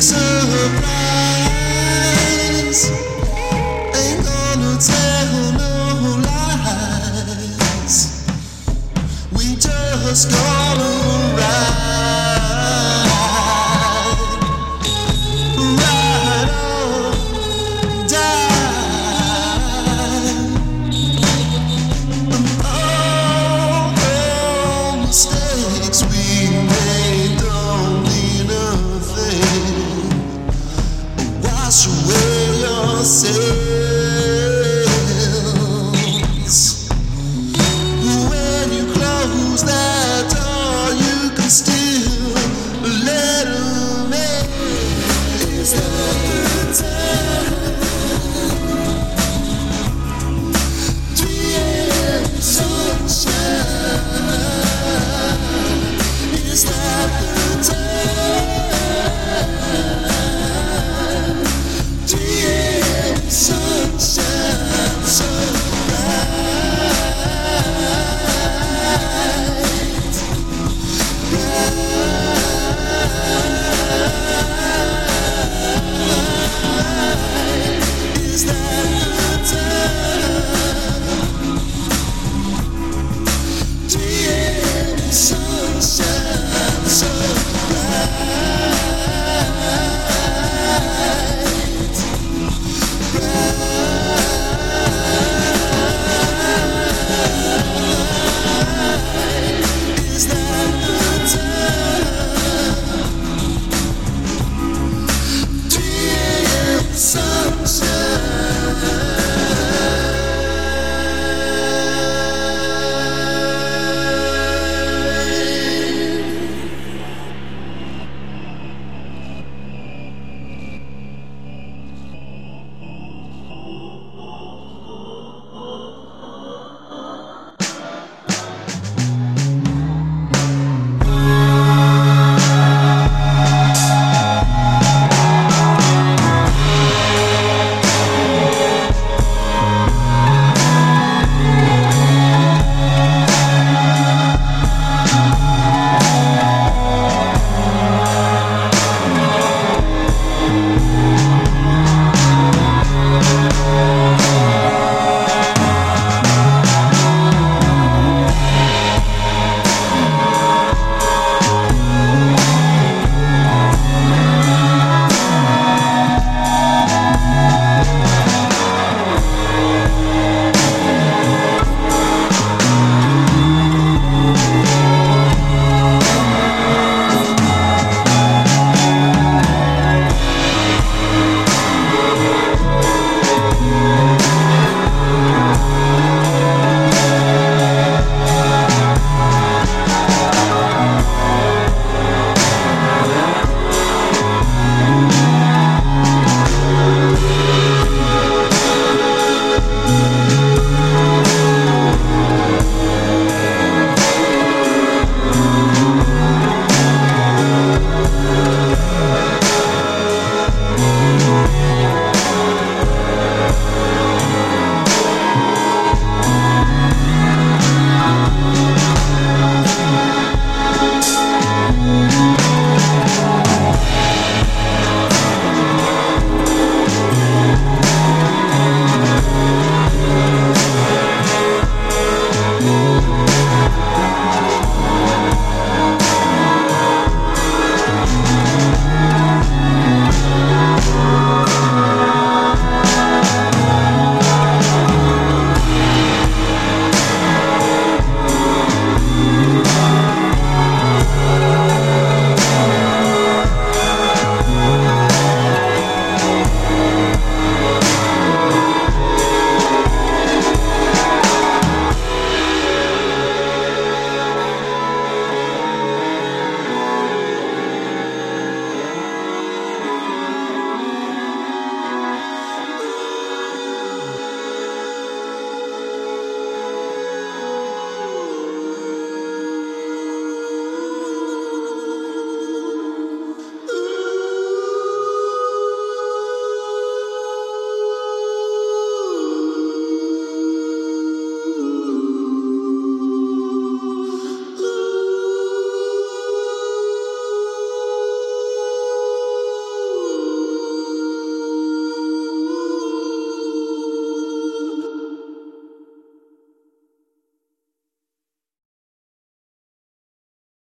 surprise.